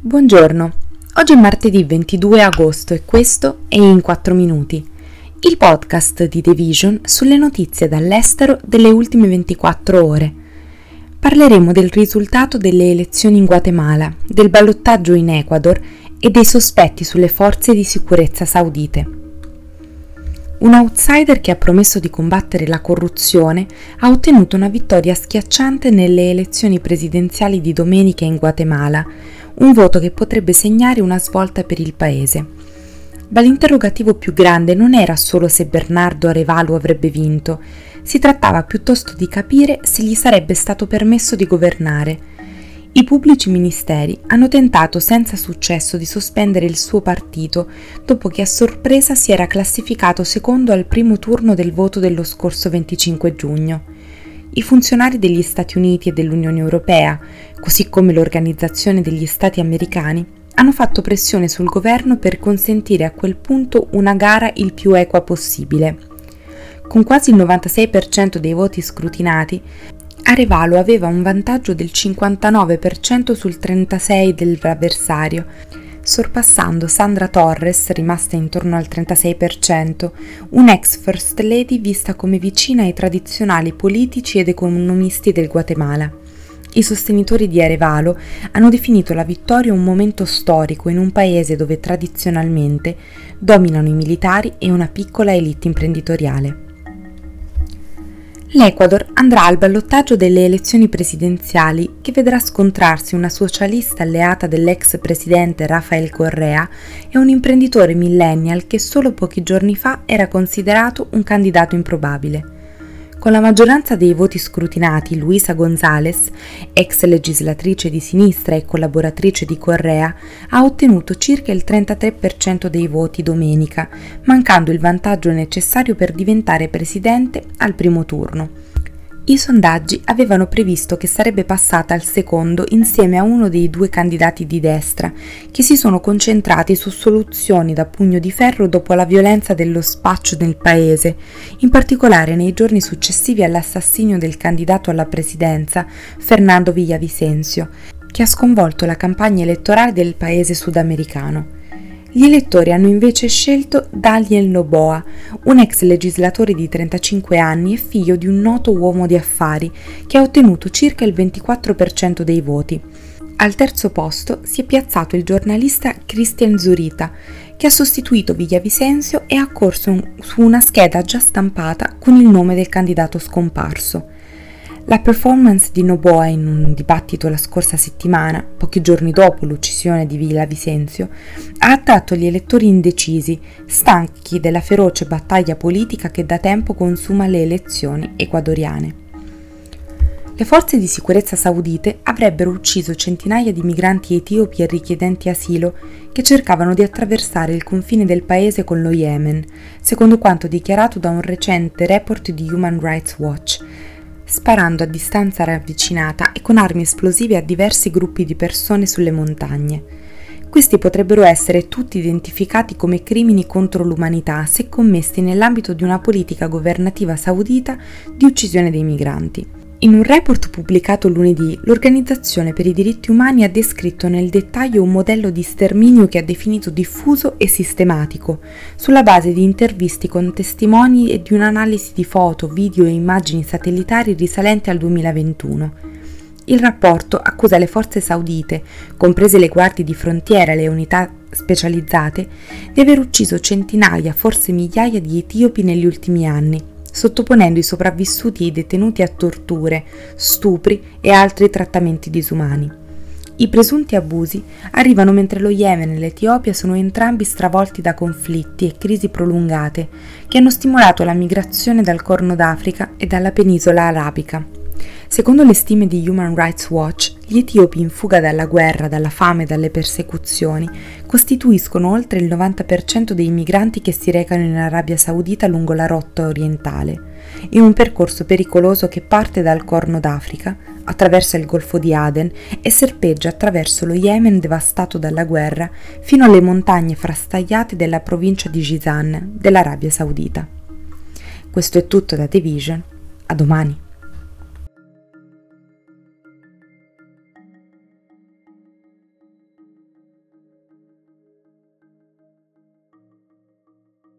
Buongiorno, oggi è martedì 22 agosto e questo è In 4 Minuti, il podcast di The Vision sulle notizie dall'estero delle ultime 24 ore. Parleremo del risultato delle elezioni in Guatemala, del ballottaggio in Ecuador e dei sospetti sulle forze di sicurezza saudite. Un outsider che ha promesso di combattere la corruzione ha ottenuto una vittoria schiacciante nelle elezioni presidenziali di domenica in Guatemala, un voto che potrebbe segnare una svolta per il paese. Ma l'interrogativo più grande non era solo se Bernardo Arevalo avrebbe vinto, si trattava piuttosto di capire se gli sarebbe stato permesso di governare i pubblici ministeri hanno tentato senza successo di sospendere il suo partito dopo che a sorpresa si era classificato secondo al primo turno del voto dello scorso 25 giugno. I funzionari degli Stati Uniti e dell'Unione Europea, così come l'Organizzazione degli Stati Americani, hanno fatto pressione sul governo per consentire a quel punto una gara il più equa possibile. Con quasi il 96% dei voti scrutinati, Arevalo aveva un vantaggio del 59% sul 36% dell'avversario, sorpassando Sandra Torres, rimasta intorno al 36%, un'ex First Lady vista come vicina ai tradizionali politici ed economisti del Guatemala. I sostenitori di Arevalo hanno definito la vittoria un momento storico in un paese dove tradizionalmente dominano i militari e una piccola elite imprenditoriale. L'Ecuador andrà al ballottaggio delle elezioni presidenziali che vedrà scontrarsi una socialista alleata dell'ex presidente Rafael Correa e un imprenditore millennial che solo pochi giorni fa era considerato un candidato improbabile. Con la maggioranza dei voti scrutinati, Luisa González, ex legislatrice di sinistra e collaboratrice di Correa, ha ottenuto circa il 33% dei voti domenica, mancando il vantaggio necessario per diventare presidente al primo turno. I sondaggi avevano previsto che sarebbe passata al secondo insieme a uno dei due candidati di destra, che si sono concentrati su soluzioni da pugno di ferro dopo la violenza dello spaccio nel paese, in particolare nei giorni successivi all'assassinio del candidato alla presidenza, Fernando Villavicencio, che ha sconvolto la campagna elettorale del paese sudamericano. Gli elettori hanno invece scelto Daniel Noboa, un ex legislatore di 35 anni e figlio di un noto uomo di affari, che ha ottenuto circa il 24% dei voti. Al terzo posto si è piazzato il giornalista Christian Zurita, che ha sostituito Villavicencio e ha corso su una scheda già stampata con il nome del candidato scomparso. La performance di Noboa in un dibattito la scorsa settimana, pochi giorni dopo l'uccisione di Villa Vicenzio, ha attratto gli elettori indecisi, stanchi della feroce battaglia politica che da tempo consuma le elezioni ecuadoriane. Le forze di sicurezza saudite avrebbero ucciso centinaia di migranti etiopi e richiedenti asilo che cercavano di attraversare il confine del paese con lo Yemen, secondo quanto dichiarato da un recente report di Human Rights Watch, sparando a distanza ravvicinata e con armi esplosive a diversi gruppi di persone sulle montagne. Questi potrebbero essere tutti identificati come crimini contro l'umanità se commessi nell'ambito di una politica governativa saudita di uccisione dei migranti. In un report pubblicato lunedì, l'Organizzazione per i diritti umani ha descritto nel dettaglio un modello di sterminio che ha definito diffuso e sistematico, sulla base di interviste con testimoni e di un'analisi di foto, video e immagini satellitari risalenti al 2021. Il rapporto accusa le forze saudite, comprese le guardie di frontiera e le unità specializzate, di aver ucciso centinaia, forse migliaia di etiopi negli ultimi anni sottoponendo i sopravvissuti e i detenuti a torture, stupri e altri trattamenti disumani. I presunti abusi arrivano mentre lo Yemen e l'Etiopia sono entrambi stravolti da conflitti e crisi prolungate che hanno stimolato la migrazione dal Corno d'Africa e dalla penisola arabica. Secondo le stime di Human Rights Watch, gli etiopi in fuga dalla guerra, dalla fame e dalle persecuzioni costituiscono oltre il 90% dei migranti che si recano in Arabia Saudita lungo la rotta orientale, in un percorso pericoloso che parte dal Corno d'Africa, attraversa il Golfo di Aden e serpeggia attraverso lo Yemen devastato dalla guerra fino alle montagne frastagliate della provincia di Jizan dell'Arabia Saudita. Questo è tutto da The Vision. A domani.